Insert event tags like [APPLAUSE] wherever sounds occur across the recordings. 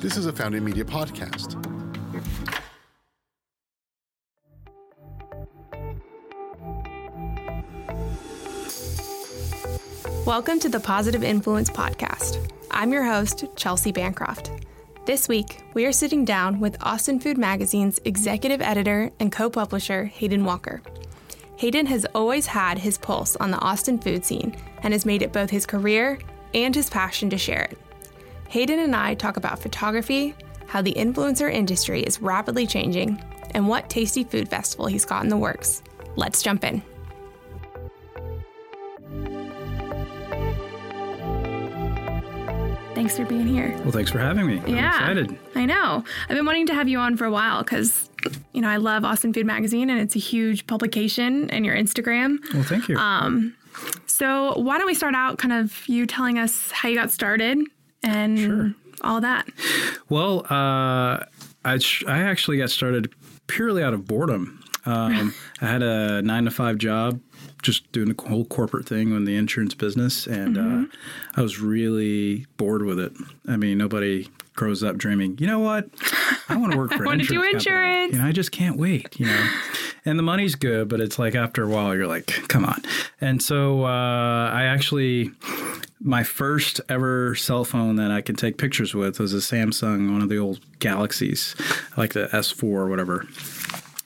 This is a Founding Media podcast. Welcome to the Positive Influence Podcast. I'm your host, Chelsea Bancroft. This week, we are sitting down with Austin Food Magazine's executive editor and co publisher, Hayden Walker. Hayden has always had his pulse on the Austin food scene and has made it both his career and his passion to share it. Hayden and I talk about photography, how the influencer industry is rapidly changing, and what tasty food festival he's got in the works. Let's jump in. Thanks for being here. Well, thanks for having me. I'm Yeah. excited. I know. I've been wanting to have you on for a while because, you know, I love Austin Food Magazine and it's a huge publication and your Instagram. Well, thank you. Um, So, why don't we start out kind of you telling us how you got started and all that? well, uh, I, sh- I actually got started purely out of boredom. Um, I had a nine to five job, just doing the whole corporate thing in the insurance business, and uh, I was really bored with it. I mean, nobody grows up dreaming, you know what? I want to work [LAUGHS] for an wanna do insurance company." insurance. You know, I just can't wait. You know, and the money's good, but it's like after a while, you're like, come on. And so uh, I actually my first ever cell phone that I could take pictures with was a Samsung, one of the old Galaxies, like the S4 or whatever.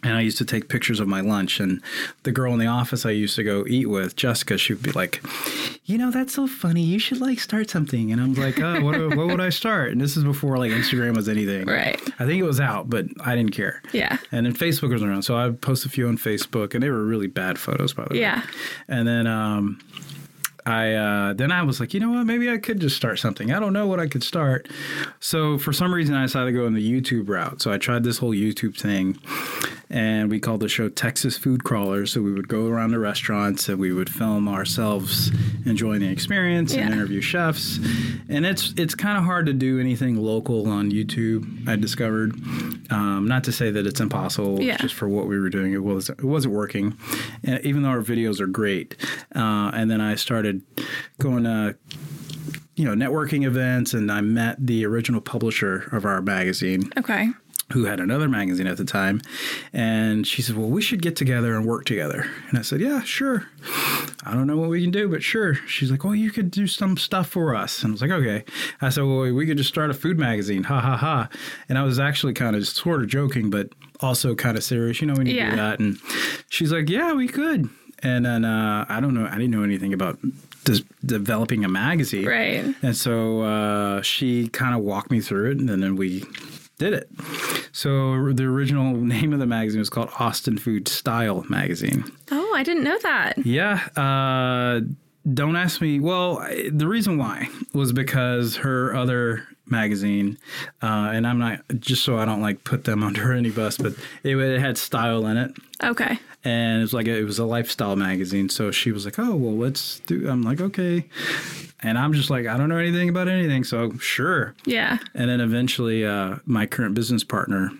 And I used to take pictures of my lunch. And the girl in the office I used to go eat with, Jessica, she would be like, You know, that's so funny. You should like start something. And I'm like, Oh, what, what would I start? And this is before like Instagram was anything. Right. I think it was out, but I didn't care. Yeah. And then Facebook was around. So I post a few on Facebook, and they were really bad photos, by the way. Yeah. And then um, I uh, then I was like, you know what? Maybe I could just start something. I don't know what I could start. So for some reason, I decided to go in the YouTube route. So I tried this whole YouTube thing, and we called the show Texas Food Crawlers. So we would go around the restaurants and we would film ourselves enjoying the experience and interview chefs. And it's it's kind of hard to do anything local on YouTube. I discovered. Um, not to say that it's impossible. Yeah. Just for what we were doing, it was it wasn't working. And even though our videos are great, uh, and then I started going to you know networking events, and I met the original publisher of our magazine, Okay. Who had another magazine at the time, and she said, "Well, we should get together and work together." And I said, "Yeah, sure." I don't know what we can do, but sure. She's like, "Well, you could do some stuff for us." And I was like, "Okay." I said, "Well, we could just start a food magazine." Ha ha ha. And I was actually kind of sort of joking, but also kind of serious, you know, we you Yeah. do that. And she's like, "Yeah, we could." And then uh, I don't know, I didn't know anything about developing a magazine, Right. and so uh, she kind of walked me through it, and then we did it. So the original [LAUGHS] name of the magazine was called Austin Food Style Magazine. Oh, I didn't know that. Yeah. Uh, don't ask me. Well, I- the reason why was because her other magazine, uh, and I'm not just so I don't like put them [LAUGHS] under any bus, but it, it had style in it Okay. and it was like it was a lifestyle magazine. So she was like, "Oh, well, let's do." I'm like, "Okay," and I'm just like, "I don't know anything about anything," so sure. Yeah. And then eventually, uh, my current business partner,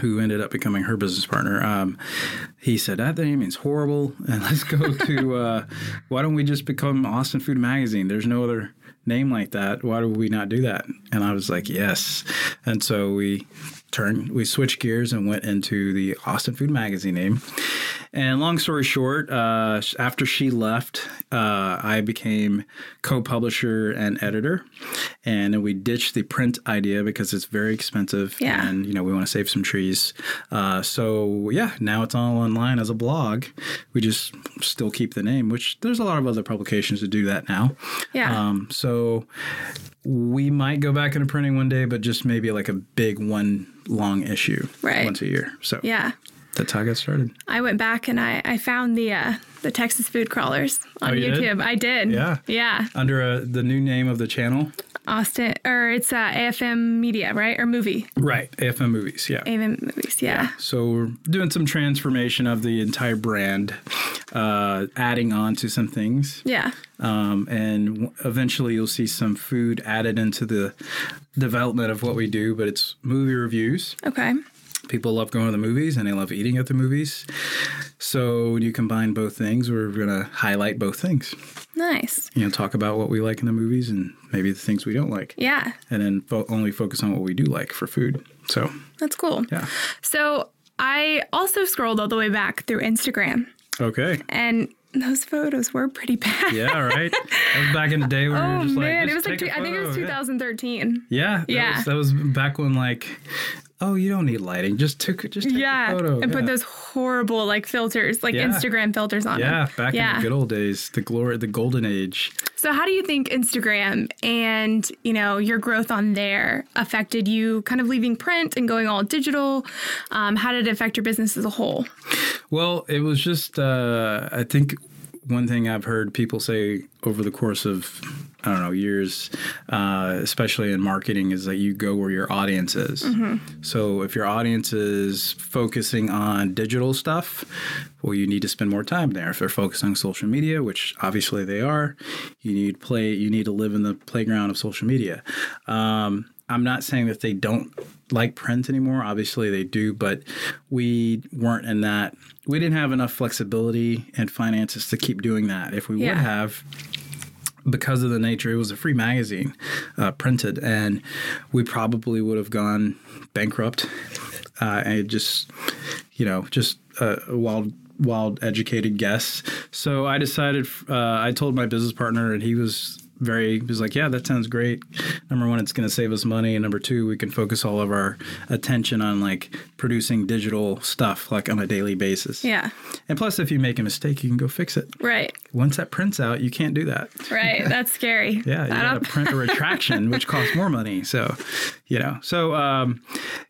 who ended up becoming her business partner, um, he said that name is horrible, [LAUGHS] and let's go to uh, why don't we just become Austin Food Magazine? There's no other name like that. Why do we not do that? And I was like, yes. And so we turned, we switched gears and went into the Austin Food Magazine name. And long story short, uh, after she left, uh, I became co-publisher and editor, and we ditched the print idea because it's very expensive, Yeah. and you know we want to save some trees. Uh, so yeah, now it's all online as a blog. We just still keep the name, which there's a lot of other publications that do that now. Yeah. Um, so we might go back into printing one day, but just maybe like a big one long issue Right. once a year. So yeah. That's how I got started. I went back and I, I found the uh, the Texas food crawlers on Oh, you YouTube. did? I did. Yeah. Yeah. Under uh, the new name of the channel, Austin or it's uh, AFM Media, right? Or movie. right? AFM Movies, yeah. AFM Movies. Yeah. So we're doing some transformation of the entire brand, uh, adding on to some things. Yeah. Um, and w- eventually you'll see some food added into the development of what we do, but it's movie reviews. Okay. People love going to the movies and they love eating at the movies. So when you combine both things, we're going to highlight both things. Nice. You know, talk about what we like in the movies and maybe the things we don't like. Yeah, And then fo- only focus on what we do like for food. So, that's cool. yeah. So I also scrolled all the way back through Instagram, Okay. and those photos were pretty bad. Yeah, right. that was back in the day where we Oh were just man, like, it was like "Just two, take a I think it was photo." Yeah. 2013. Yeah, that Yeah. Was, that was back when like, oh, you don't need lighting. Just took just take Yeah, a photo. and put those horrible like filters, like Yeah. Instagram filters on Yeah, them. back in the good old days, the glory, the golden age. So how do you think Instagram and, you know, your growth on there affected you kind of leaving print and going all digital? Um, how did it affect your business as a whole? Well, it was just uh, I think one thing I've heard people say over the course of I don't know years, uh, especially in marketing, is that you go where your audience is. So if your audience is focusing on digital stuff, well, you need to spend more time there. If they're focused on social media, which obviously they are, you need play. You need to live in the playground of social media. Um, I'm not saying that they don't like print anymore. Obviously, they do, but we weren't in that. We didn't have enough flexibility and finances to keep doing that. If we Yeah. would have, because of the nature, it was a free magazine, uh, printed, and we probably would have gone bankrupt. Uh, and just, you know, just a wild, wild, educated guess. So I decided. Uh, I told my business partner, and he was very was like yeah that sounds great number one it's going to save us money and number two we can focus all of our attention on like producing digital stuff like on a daily basis Yeah. and plus if you make a mistake you can go fix it Right. once that prints out you can't do that Right. [LAUGHS] That's scary. yeah you got to print a [LAUGHS] retraction which costs more money so you know so um,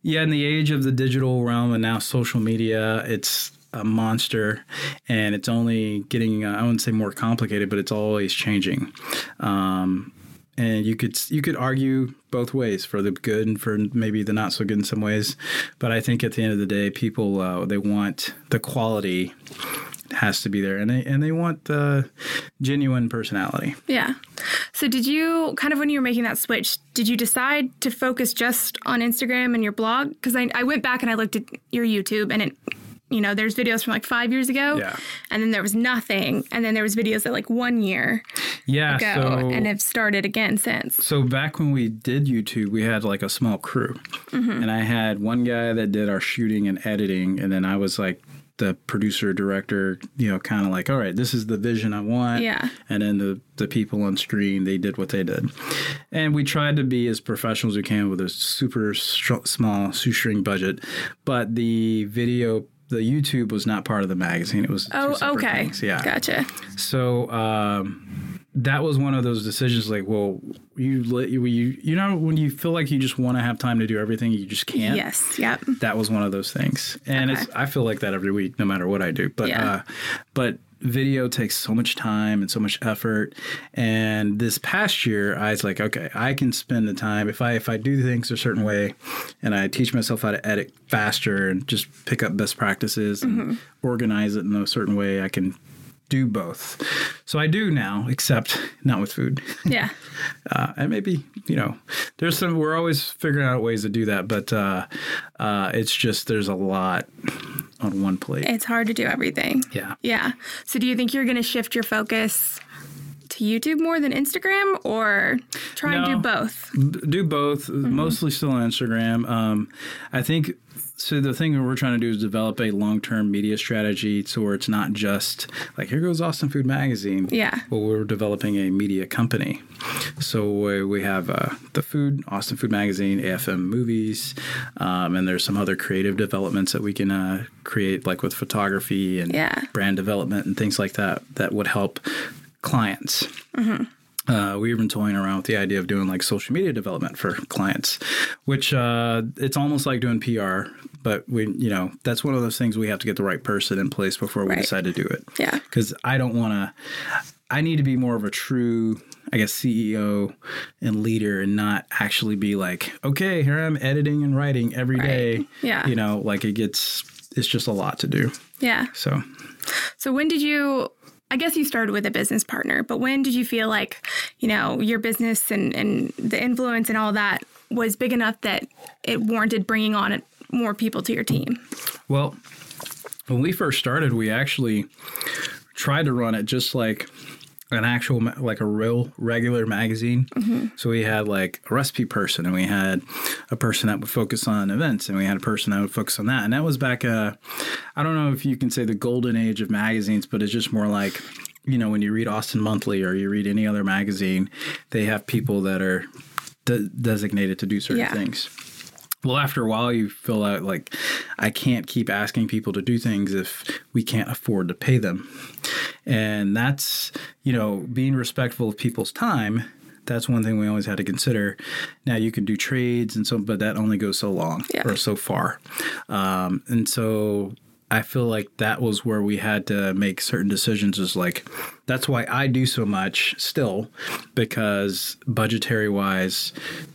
yeah in the age of the digital realm and now social media it's a monster and it's only getting uh, i wouldn't say more complicated but it's always changing um, and you could you could argue both ways for the good and for maybe the not so good in some ways but i think at the end of the day people uh, they want the quality has to be there and they and they want the genuine personality Yeah. So did you kind of when you were making that switch, did you decide to focus just on Instagram and your blog? Because I, I went back and I looked at your YouTube and it you know, there's videos from like five years ago. Yeah. And then there was nothing. And then there was videos that like one year yeah ago so and have started again since. So back when we did YouTube, we had like a small crew, Mm-hmm. and I had one guy that did our shooting and editing, and then I was like the producer director. You know, kind of like, all right, this is the vision I want. Yeah. And then the the people on screen, they did what they did, and we tried to be as professional as we can with a super str- small shoestring budget, but the video. The YouTube was not part of the magazine. It was Oh, okay. things. Yeah. Gotcha. So um, that was one of those decisions. Like, well, you let you you you know when you feel like you just want to have time to do everything, you just can't. Yes. Yep. That was one of those things, and it's I feel like that every week, no matter what I do. But Yeah. uh, but video takes so much time and so much effort. And this past year, I was like, okay, I can spend the time if I if I do things a certain way, and I teach myself how to edit faster and just pick up best practices and organize it in a certain way, I can do both. So I do now, except not with food. [LAUGHS] Yeah. Uh, and maybe you know, there's some. We're always figuring out ways to do that, but uh, uh, it's just there's a lot on one plate. It's hard to do everything. yeah. Yeah. So do you think you're going to shift your focus to YouTube more than Instagram or try and do both? B- do both mostly still on instagram um, i think so the thing that we're trying to do is develop a long-term media strategy so where it's not just like here goes austin food magazine Yeah. well we're developing a media company so we- have uh, the food austin food magazine afm movies um, and there's some other creative developments that we can uh, create like with photography and Yeah. brand development and things like that that would help clients uh, we've been toying around with the idea of doing like social media development for clients, which uh, it's almost like doing PR, but we, you know, that's one of those things we have to get the right person in place before we Right. decide to do it. Yeah. Because I don't want to, I need to be more of a true, I guess, CEO and leader and not actually be like, okay, here I'm editing and writing every day. Yeah. You know, like it gets, it's just a lot to do. Yeah. So, So when did you I guess you started with a business partner, but when did you feel like, you know, your business and, and the influence and all that was big enough that it warranted bringing on more people to your team? Well, when we first started, we actually tried to run it just like an actual like a real regular magazine. So we had like a recipe person, and we had a person that would focus on events, and we had a person that would focus on that. And that was back, uh, I don't know if you can say the golden age of magazines, but it's just more like you know when you read Austin Monthly or you read any other magazine, they have people that are de- designated to do certain Yeah. things. Well, after a while, you feel out like I can't keep asking people to do things if we can't afford to pay them. And that's, you know, being respectful of people's time. That's one thing we always had to consider. Now you can do trades and so, but that only goes so long Yeah. or so far. Um, and so I feel like that was where we had to make certain decisions. Is like that's why I do so much still, because budgetary wise,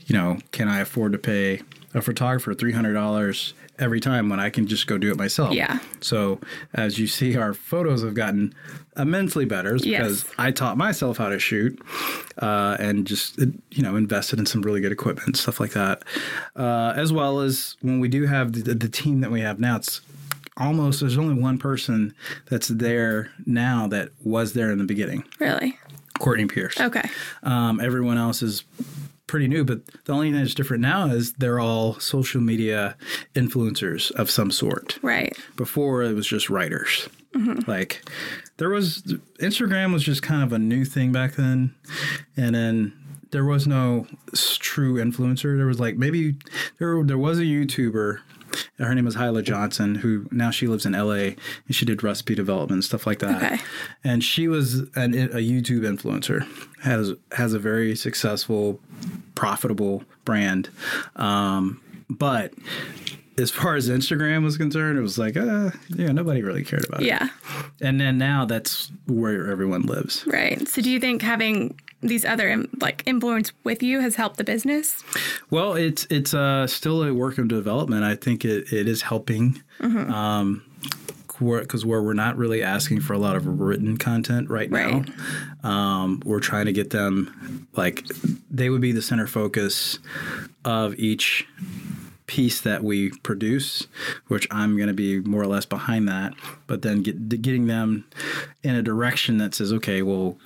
you know, can I afford to pay a photographer three hundred dollars every time when I can just go do it myself? Yeah. So as you see, our photos have gotten immensely better Yes. because I taught myself how to shoot uh, and just you know invested in some really good equipment, stuff like that. Uh, as well as when we do have the, the team that we have now, it's almost there's only one person that's there now that was there in the beginning, Really? Courtney Pierce. Okay. Um, everyone else is pretty new, but the only thing that's different now is they're all social media influencers of some sort Right. before it was just writers. Mm-hmm. Like there was Instagram was just kind of a new thing back then, and then there was no true influencer. There was like maybe there there was a YouTuber. Her name was Hyla Johnson, who now she lives in LA and she did recipe development and stuff like that. Okay. And she was an, a YouTube influencer, has has a very successful, profitable brand. Um, but as far as Instagram was concerned, it was like, uh, yeah, nobody really cared about it. Yeah. And then now that's where everyone lives. Right. So do you think having these other like influence with you has helped the business? Well, it's it's uh, still a work of development. I think it, it is helping. Um, because where we're not really asking for a lot of written content right, Right. now, um, we're trying to get them like they would be the center focus of each piece that we produce, which I'm going to be more or less behind that. But then get, getting them in a direction that says, okay, well,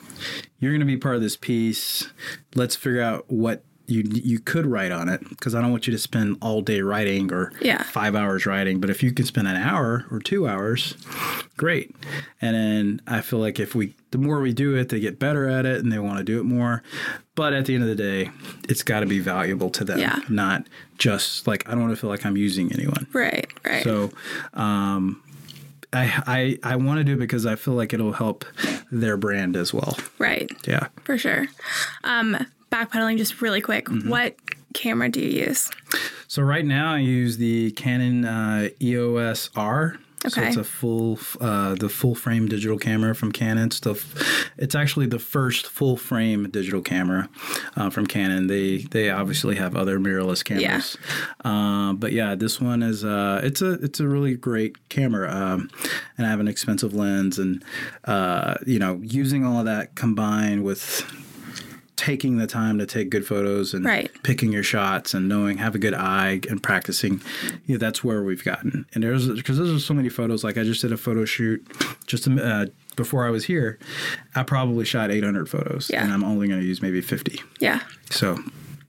you're going to be part of this piece. Let's figure out what you you could write on it because I don't want you to spend all day writing or Yeah. five hours writing. But if you can spend an hour or two hours, great. And then I feel like if we the more we do it, they get better at it and they want to do it more. But at the end of the day, it's got to be valuable to them, Yeah. not just like I don't want to feel like I'm using anyone. Right. Right. So, um, I I I want to do it because I feel like it'll help their brand as well. right. Yeah. For sure. Um, backpedaling just really quick. Mm-hmm. What camera do you use? So right now I use the Canon uh, EOS R. So it's a full, uh, the full frame digital camera from Canon. It's, the, f- it's actually the first full frame digital camera uh, from Canon. They they obviously have other mirrorless cameras, Uh, but yeah, this one is uh, it's a it's a really great camera, um, and I have an expensive lens, and uh, you know using all of that combined with taking the time to take good photos and Right. picking your shots and knowing have a good eye and practicing you know, that's where we've gotten and there's because there's so many photos like i just did a photo shoot just uh, before i was here i probably shot 800 photos Yeah. and i'm only going to use maybe 50 Yeah. so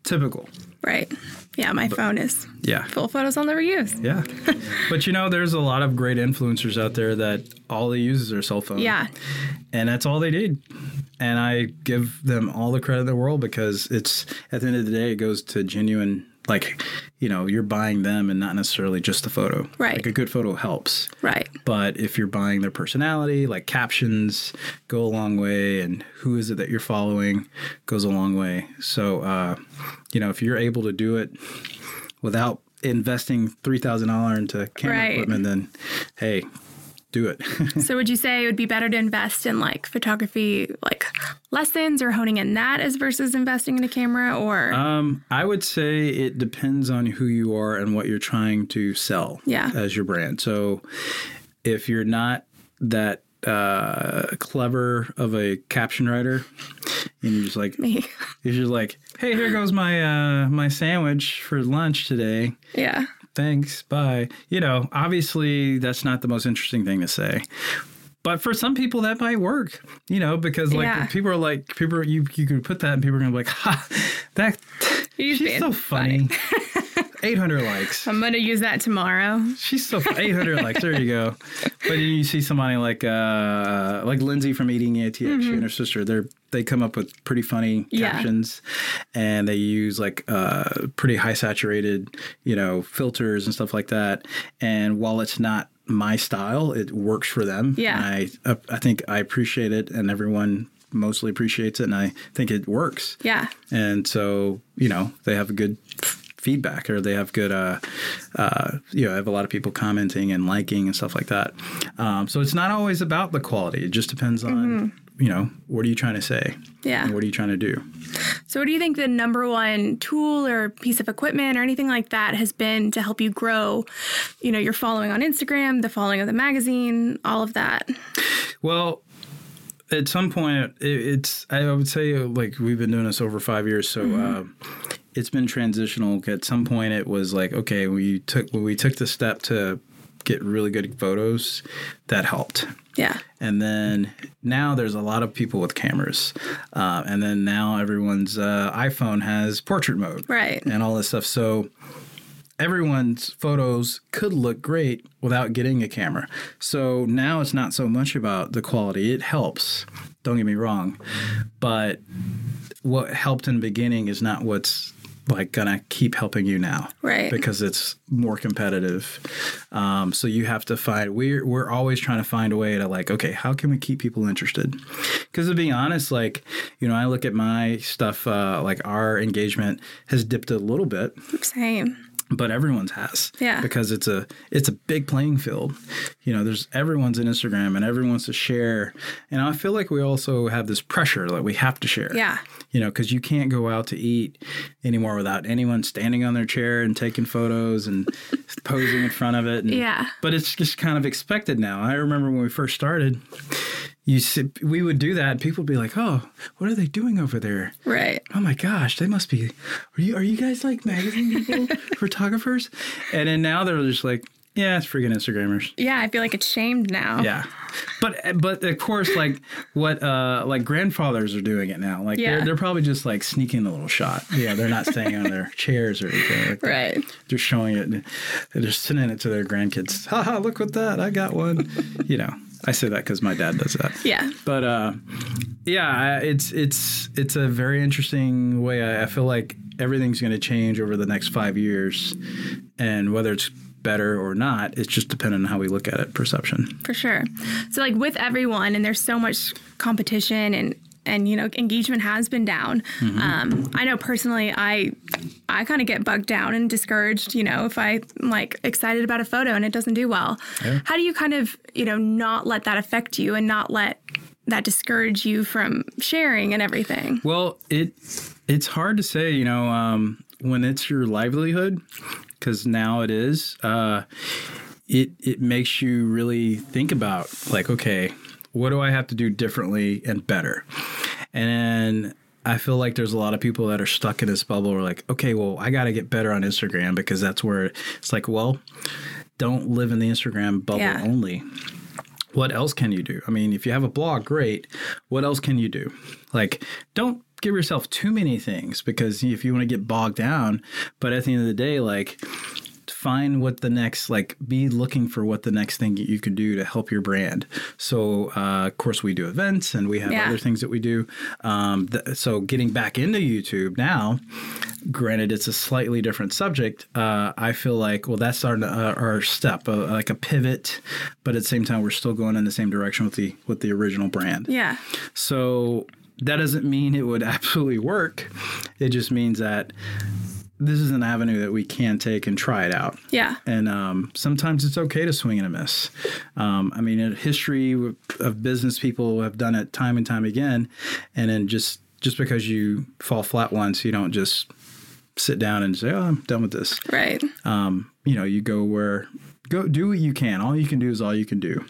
typical Right. Yeah. My phone is yeah full photos on the reuse. yeah [LAUGHS] but you know there's a lot of great influencers out there that all they use is their cell phone Yeah. and that's all they did. And I give them all the credit in the world because it's at the end of the day, it goes to genuine, like, you know, you're buying them and not necessarily just the photo. Right. Like a good photo helps. Right. But if you're buying their personality, like captions go a long way, and who is it that you're following goes a long way. So, uh, you know, if you're able to do it without investing three thousand dollars into camera Right. equipment, then hey, do it. [LAUGHS] So would you say it would be better to invest in like photography like lessons or honing in that as versus investing in a camera or Um, I would say it depends on who you are and what you're trying to sell Yeah. as your brand. So if you're not that uh, clever of a caption writer, and you're just like me? [LAUGHS] you're just like, hey, here goes my uh, my sandwich for lunch today. yeah. thanks, bye. You know, obviously that's not the most interesting thing to say. But for some people that might work, you know, because like Yeah. people are like people are, you you could put that and people are gonna be like, ha, that You're she's so funny. [LAUGHS] Eight hundred likes. I'm gonna use that tomorrow. She's so 800 likes. There you go. But then you see somebody like uh like Lindsay from Eating ATX, she and her sister. They're they come up with pretty funny Mm-hmm. Yeah. captions, and they use like uh pretty high saturated, you know, filters and stuff like that. And while it's not my style, it works for them. Yeah. And I I think I appreciate it, and everyone mostly appreciates it, and I think it works Yeah. and so you know they have a good feedback or they have good uh, uh, you know I have a lot of people commenting and liking and stuff like that um, so it's not always about the quality it just depends on you know what are you trying to say Yeah. what are you trying to do So, what do you think the number one tool or piece of equipment or anything like that has been to help you grow, you know, your following on Instagram, the following of the magazine, all of that? well at some point it, it's i would say like we've been doing this over five years so uh, it's been transitional at some point it was like okay we took when we took the step to get really good photos that helped Yeah. And then now there's a lot of people with cameras. Uh, and then now everyone's uh, iPhone has portrait mode. Right. And all this stuff. So everyone's photos could look great without getting a camera. So now it's not so much about the quality, it helps. Don't get me wrong. But what helped in the beginning is not what's like gonna keep helping you now Right. because it's more competitive um, so you have to find we're we're always trying to find a way to like okay how can we keep people interested because to be honest like you know i look at my stuff uh, like our engagement has dipped a little bit Same. But everyone's has Yeah. because it's a it's a big playing field you know there's everyone's in instagram and everyone wants to share and i feel like we also have this pressure that we have to share Yeah. you know because you can't go out to eat anymore without anyone standing on their chair and taking photos and [LAUGHS] posing in front of it and, Yeah. but it's just kind of expected now i remember when we first started you see, we would do that people would be like oh what are they doing over there Right. oh my gosh, they must be. Are you are you guys like magazine people, [LAUGHS] photographers? And then now they're just like, yeah, it's freaking Instagrammers. Yeah. I feel like it's shamed now. Yeah, but but of course, like what uh like grandfathers are doing it now. Like Yeah. they're they're probably just like sneaking a little shot. Yeah, they're not staying on their chairs or anything. Like that. Right. They're showing it. They're just sending it to their grandkids. Haha, look what that! I got one. You know, I say that because my dad does that Yeah. but uh yeah it's it's it's a very interesting way i, I feel like everything's going to change over the next five years and whether it's better or not it's just dependent on how we look at it perception For sure. So like with everyone, and there's so much competition and and you know engagement has been down. Um, I know personally, I I kind of get bugged down and discouraged. You know, if I'm like excited about a photo and it doesn't do well, how do you kind of you know not let that affect you and not let that discourage you from sharing and everything? well it it's hard to say you know um when it's your livelihood because now it is uh it it makes you really think about like okay what do i have to do differently and better and i feel like there's a lot of people that are stuck in this bubble where like okay well i got to get better on instagram because that's where it's like well don't live in the instagram bubble Yeah. only what else can you do? I mean, if you have a blog, great. What else can you do? Like, don't give yourself too many things because if you want to get bogged down, but at the end of the day, like, find what the next like be looking for what the next thing you can do to help your brand so uh, of course we do events and we have Yeah. other things that we do um, th- so getting back into youtube now granted it's a slightly different subject uh, i feel like well that's our, uh, our step uh, like a pivot but at the same time we're still going in the same direction with the with the original brand Yeah. so that doesn't mean it would [LAUGHS] absolutely work it just means that this is an avenue that we can take and try it out Yeah. and um, sometimes it's okay to swing and a miss. Um, I mean, in history of business, people have done it time and time again, and then just just because you fall flat once, you don't just sit down and say, "Oh, I'm done with this." Right. Um, you know, you go where go do what you can. All you can do is all you can do,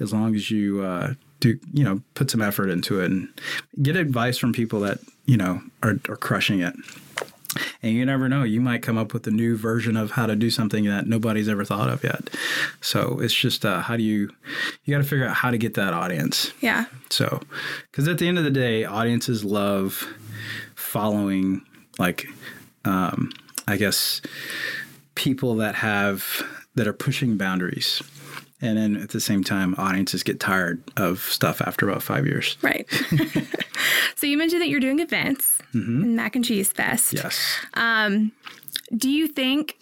as long as you uh, do. You know, put some effort into it and get advice from people that you know are, are crushing it. And you never know you might come up with a new version of how to do something that nobody's ever thought of yet. So it's just uh, how do you you got to figure out how to get that audience. Yeah. so because at the end of the day audiences love following like um, i guess people that have that are pushing boundaries and then at the same time audiences get tired of stuff after about five years Right. [LAUGHS] so you mentioned that you're doing events, Mm-hmm. Mac and Cheese Fest. yes Do you think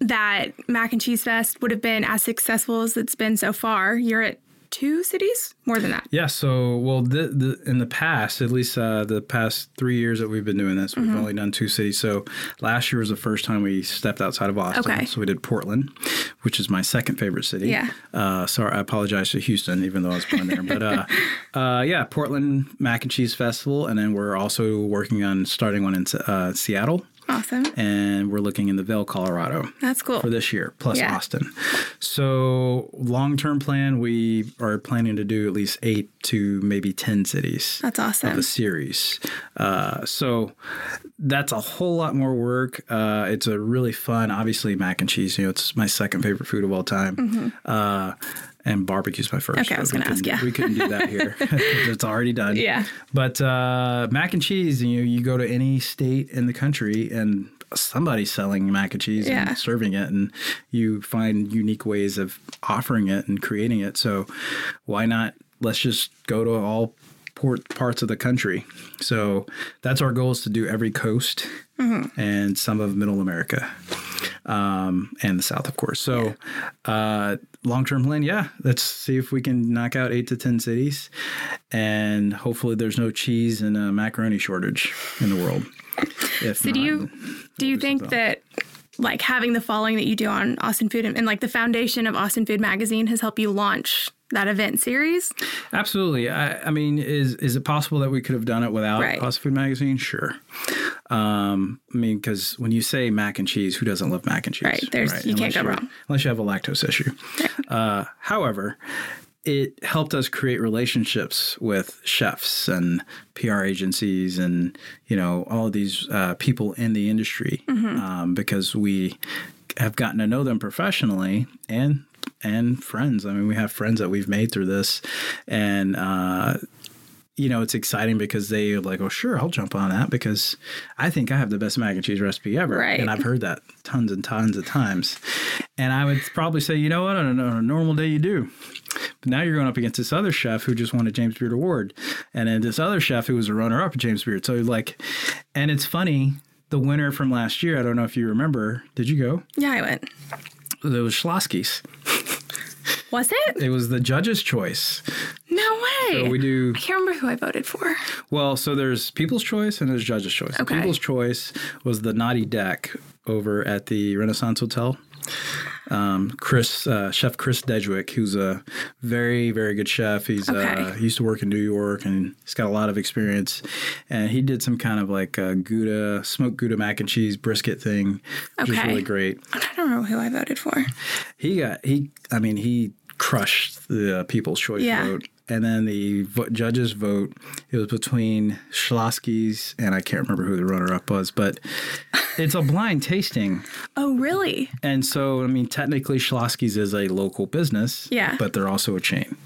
that Mac and Cheese Fest would have been as successful as it's been so far? You're at two cities? More than that. Yeah. So, well, the, the in the past, at least uh, the past three years that we've been doing this, we've Mm-hmm. only done two cities. So, last year was the first time we stepped outside of Austin. Okay. So we did Portland, which is my second favorite city. Yeah. Uh, sorry, I apologize to Houston, even though I was born there. But uh, [LAUGHS] uh, yeah, Portland Mac and Cheese Festival, and then we're also working on starting one in uh, Seattle, Awesome. and we're looking in the Vail, Colorado That's cool. for this year, plus Yeah. Austin. So, long term plan, we are planning to do at least eight to maybe 10 cities That's of awesome. the series. Uh, so, that's a whole lot more work. Uh, it's a really fun, obviously, mac and cheese. You know, it's my second favorite food of all time. Uh, and barbecue's my first. Okay, I was we gonna ask you. We couldn't do that here. [LAUGHS] it's already done. Yeah. But uh, mac and cheese, you you go to any state in the country and somebody's selling mac and cheese Yeah. and serving it, and you find unique ways of offering it and creating it. So why not? Let's just go to all port parts of the country. So that's our goal is to do every coast Mm-hmm. and some of Middle America. Um, and the South, of course. So, uh, long term plan, yeah, let's see if we can knock out eight to 10 cities. And hopefully, there's no cheese and a macaroni shortage in the world. If So do you do you think that like having the following that you do on Austin Food and, and like the foundation of Austin Food Magazine has helped you launch that event series? Absolutely. I, I mean, is is it possible that we could have done it without Right. Fast Food Magazine? Sure. Um, I mean, because when you say mac and cheese, who doesn't love mac and cheese? Right. There's- you can't go wrong. Unless you have a lactose issue. Uh, however, it helped us create relationships with chefs and PR agencies and you know all of these uh, people in the industry Mm-hmm. um, because we have gotten to know them professionally and and friends. I mean, we have friends that we've made through this, and uh, you know, it's exciting because they are like, oh, sure, I'll jump on that because I think I have the best mac and cheese recipe ever. Right. And I've heard that tons and tons of times. And I would probably say, you know what, on a, on a normal day you do. But now you're going up against this other chef who just won a James Beard Award. And then this other chef who was a runner up at James Beard. So, like, and it's funny, the winner from last year, I don't know if you remember, did you go? Yeah, I went. Was Schlotzsky's. Was it? It was the judge's choice. No way. So we do I can't remember who I voted for. Well, so there's People's Choice and there's Judge's Choice. Okay. People's Choice was the Naughty Deck over at the Renaissance Hotel. Um, Chris, uh, Chef Chris Dedgwick, who's a very, very good chef. He's uh, he used to work in New York and he's got a lot of experience. And he did some kind of like uh, Gouda, smoked Gouda mac and cheese brisket thing, which Okay. really great. I don't know who I voted for. He got he. I mean, he crushed the uh, People's Choice Yeah. vote, and then the vo- judges' vote. It was between Schlotzsky's and I can't remember who the runner-up was, but it's a blind tasting, Oh, really? and so I mean, technically, Schlotzsky's is a local business, Yeah. but they're also a chain,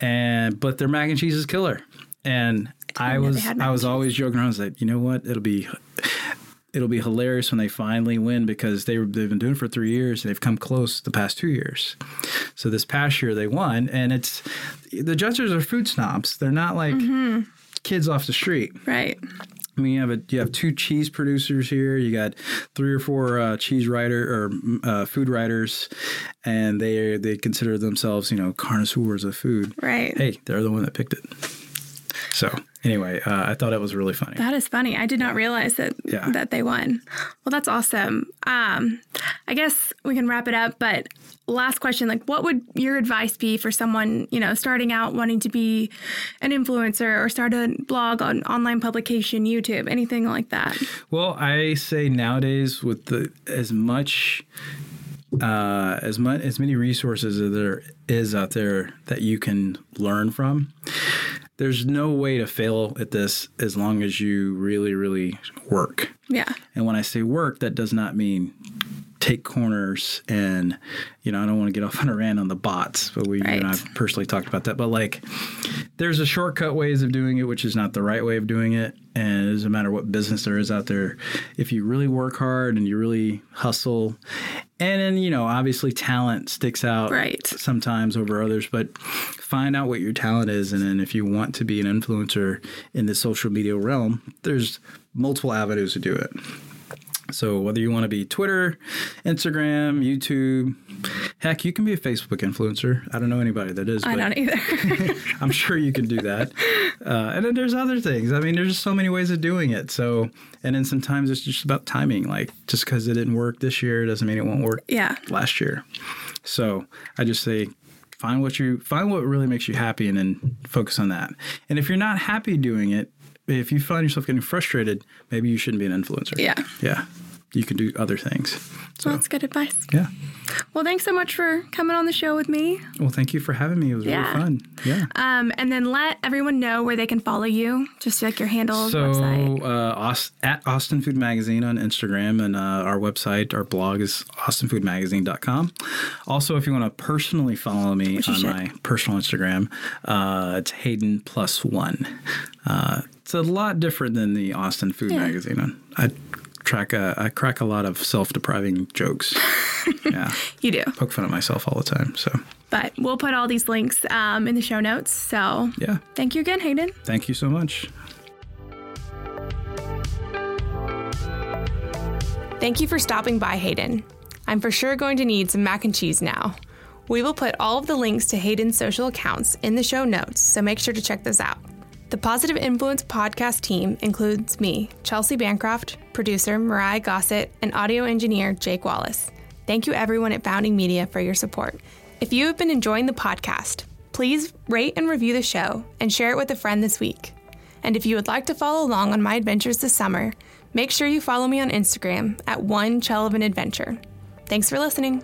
and but their mac and cheese is killer, and I they was I was always joking around. I was like, you know what, it'll be it'll be hilarious when they finally win because they they've been doing it for three years and they've come close the past two years. So this past year they won, and it's the judges are food snobs. They're not like kids off the street. Right. I mean, you have a you have two cheese producers here. You got three or four uh, cheese writer or uh, food writers, and they they consider themselves you know connoisseurs of food. Right. Hey, they're the one that picked it. So anyway, uh, I thought it was really funny. That is funny. I did not realize that Yeah. that they won. Well, that's awesome. Um, I guess we can wrap it up. But last question: like, what would your advice be for someone you know starting out wanting to be an influencer or start a blog on online publication, YouTube, anything like that? Well, I say nowadays with the as much uh, as much as many resources as there is out there that you can learn from. there's no way to fail at this as long as you really, really work. Yeah. And when I say work, that does not mean take corners and you know i don't want to get off on a rant on the bots but we right. you and i've personally talked about that but like there's a shortcut ways of doing it which is not the right way of doing it and it doesn't matter what business there is out there if you really work hard and you really hustle and then you know obviously talent sticks out right. sometimes over others but find out what your talent is and then if you want to be an influencer in the social media realm there's multiple avenues to do it so whether you want to be Twitter, Instagram, YouTube, heck, you can be a Facebook influencer. I don't know anybody that is. I don't either. [LAUGHS] I'm sure you can do that. Uh, and then there's other things. I mean, there's just so many ways of doing it. So, and then sometimes it's just about timing. Like just because it didn't work this year doesn't mean it won't work. Yeah. Last year. So I just say find what you find what really makes you happy and then focus on that. And if you're not happy doing it, if you find yourself getting frustrated, maybe you shouldn't be an influencer. Yeah. Yeah. You can do other things. So well, that's good advice. Yeah. Well, thanks so much for coming on the show with me. Well, thank you for having me. It was yeah. really fun. Yeah. Um, and then let everyone know where they can follow you, just like your handle, so, website. Uh, at Austin Food Magazine on Instagram, and uh, our website, our blog is austinfoodmagazine.com. Also, if you want to personally follow me Which on my personal Instagram, uh, it's Hayden plus one. Uh, it's a lot different than the Austin Food yeah. Magazine. I track a, I crack a lot of self-depriving jokes. [LAUGHS] yeah, you do. Poke fun at myself all the time. So, but we'll put all these links um, in the show notes. So, yeah. Thank you again, Hayden. Thank you so much. Thank you for stopping by, Hayden. I'm for sure going to need some mac and cheese now. We will put all of the links to Hayden's social accounts in the show notes, so make sure to check those out. The Positive Influence podcast team includes me, Chelsea Bancroft, producer Myrriah Gossett, and audio engineer Jake Wallace. Thank you, everyone at Founding Media, for your support. If you have been enjoying the podcast, please rate and review the show and share it with a friend this week. And if you would like to follow along on my adventures this summer, make sure you follow me on Instagram at One Chel of an Adventure. Thanks for listening.